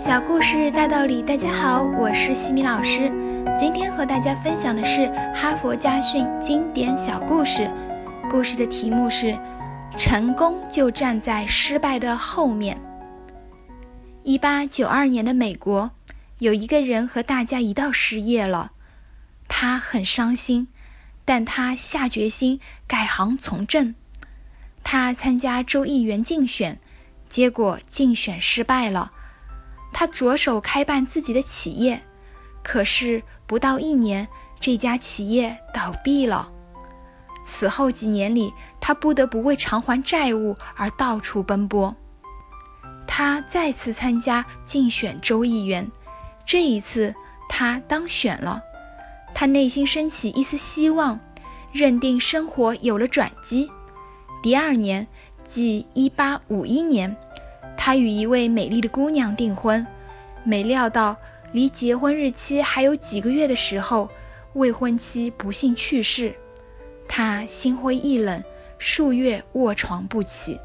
小故事大道理，大家好，我是西米老师。今天和大家分享的是哈佛家训经典小故事。故事的题目是“成功就站在失败的后面”。一八九二年的美国，有一个人和大家一道失业了，他很伤心，但他下决心改行从政。他参加州议员竞选，结果竞选失败了。他着手开办自己的企业，可是不到一年，这家企业倒闭了。此后几年里，他不得不为偿还债务而到处奔波。他再次参加竞选州议员，这一次他当选了。他内心升起一丝希望，认定生活有了转机。第二年，即1851年。他与一位美丽的姑娘订婚，没料到离结婚日期还有几个月的时候，未婚妻不幸去世，他心灰意冷，数月卧床不起。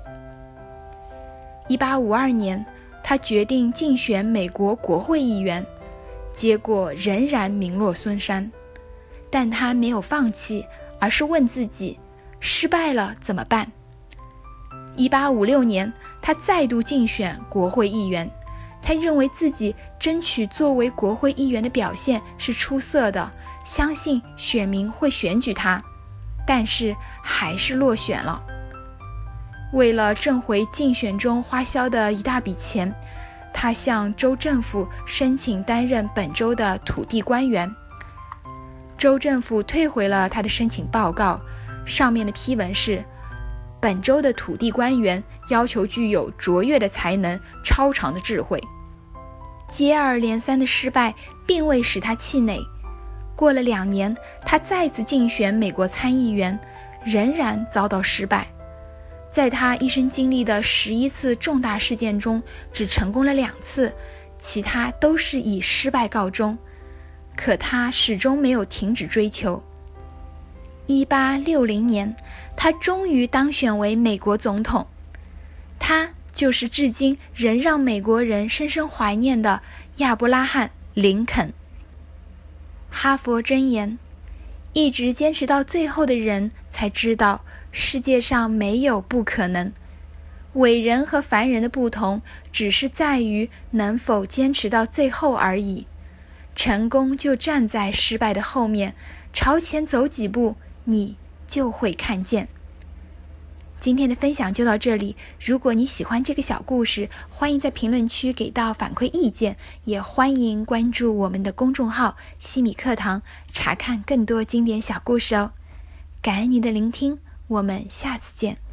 一八五二年，他决定竞选美国国会议员，结果仍然名落孙山，但他没有放弃，而是问自己：失败了怎么办？一八五六年。他再度竞选国会议员，他认为自己争取作为国会议员的表现是出色的，相信选民会选举他，但是还是落选了。为了挣回竞选中花销的一大笔钱，他向州政府申请担任本州的土地官员。州政府退回了他的申请报告，上面的批文是。本州的土地官员要求具有卓越的才能、超长的智慧。接二连三的失败并未使他气馁。过了两年，他再次竞选美国参议员，仍然遭到失败。在他一生经历的十一次重大事件中，只成功了两次，其他都是以失败告终。可他始终没有停止追求。一八六零年，他终于当选为美国总统。他就是至今仍让美国人深深怀念的亚伯拉罕·林肯。哈佛箴言：一直坚持到最后的人才知道，世界上没有不可能。伟人和凡人的不同，只是在于能否坚持到最后而已。成功就站在失败的后面，朝前走几步。你就会看见。今天的分享就到这里。如果你喜欢这个小故事，欢迎在评论区给到反馈意见，也欢迎关注我们的公众号“西米课堂”，查看更多经典小故事哦。感恩你的聆听，我们下次见。